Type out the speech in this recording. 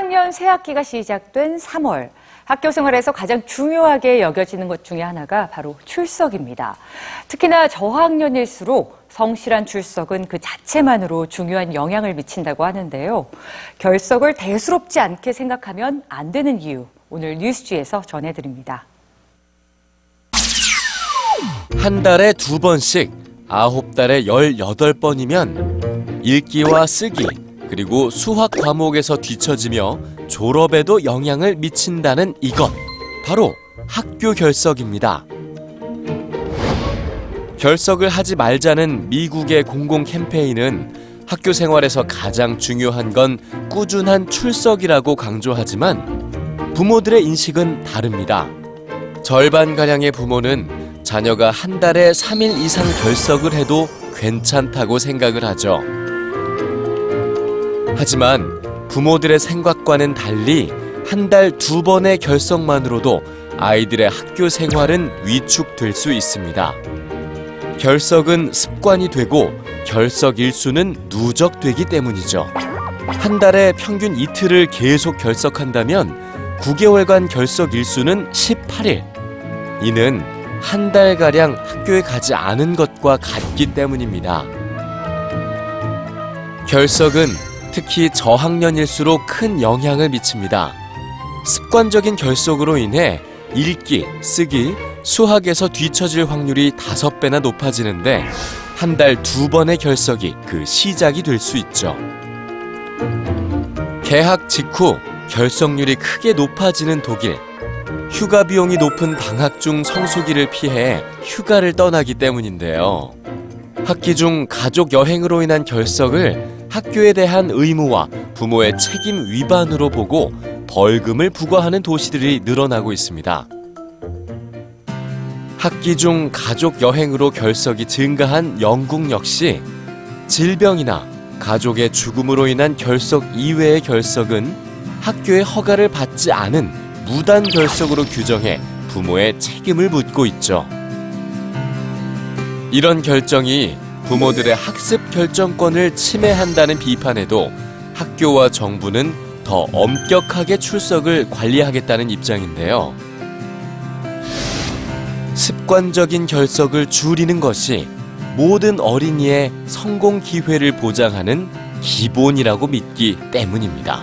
1학년 새 학기가 시작된 3월. 학교 생활에서 가장 중요하게 여겨지는 것 중에 하나가 바로 출석입니다. 특히나 저학년일수록 성실한 출석은 그 자체만으로 중요한 영향을 미친다고 하는데요. 결석을 대수롭지 않게 생각하면 안 되는 이유, 오늘 뉴스지에서 전해드립니다. 한 달에 두 번씩 아홉 달에 열여덟 번이면 읽기와 쓰기 그리고 수학 과목에서 뒤처지며 졸업에도 영향을 미친다는 이것 바로 학교 결석입니다. 결석을 하지 말자는 미국의 공공 캠페인은 학교 생활에서 가장 중요한 건 꾸준한 출석이라고 강조하지만 부모들의 인식은 다릅니다. 절반가량의 부모는 자녀가 한 달에 3일 이상 결석을 해도 괜찮다고 생각을 하죠. 하지만 부모들의 생각과는 달리 한 달 두 번의 결석만으로도 아이들의 학교 생활은 위축될 수 있습니다. 결석은 습관이 되고 결석 일수는 누적되기 때문이죠. 한 달에 평균 이틀을 계속 결석한다면 9개월간 결석 일수는 18일. 이는 한 달가량 학교에 가지 않은 것과 같기 때문입니다. 결석은 특히 저학년일수록 큰 영향을 미칩니다. 습관적인 결석으로 인해 읽기, 쓰기, 수학에서 뒤처질 확률이 다섯 배나 높아지는데 한 달 두 번의 결석이 그 시작이 될 수 있죠. 개학 직후 결석률이 크게 높아지는 독일. 휴가 비용이 높은 방학 중 성수기를 피해 휴가를 떠나기 때문인데요. 학기 중 가족 여행으로 인한 결석을 학교에 대한 의무와 부모의 책임 위반으로 보고 벌금을 부과하는 도시들이 늘어나고 있습니다. 학기 중 가족 여행으로 결석이 증가한 영국 역시 질병이나 가족의 죽음으로 인한 결석 이외의 결석은 학교의 허가를 받지 않은 무단 결석으로 규정해 부모의 책임을 묻고 있죠. 이런 결정이 부모들의 학습 결정권을 침해한다는 비판에도 학교와 정부는 더 엄격하게 출석을 관리하겠다는 입장인데요. 습관적인 결석을 줄이는 것이 모든 어린이의 성공 기회를 보장하는 기본이라고 믿기 때문입니다.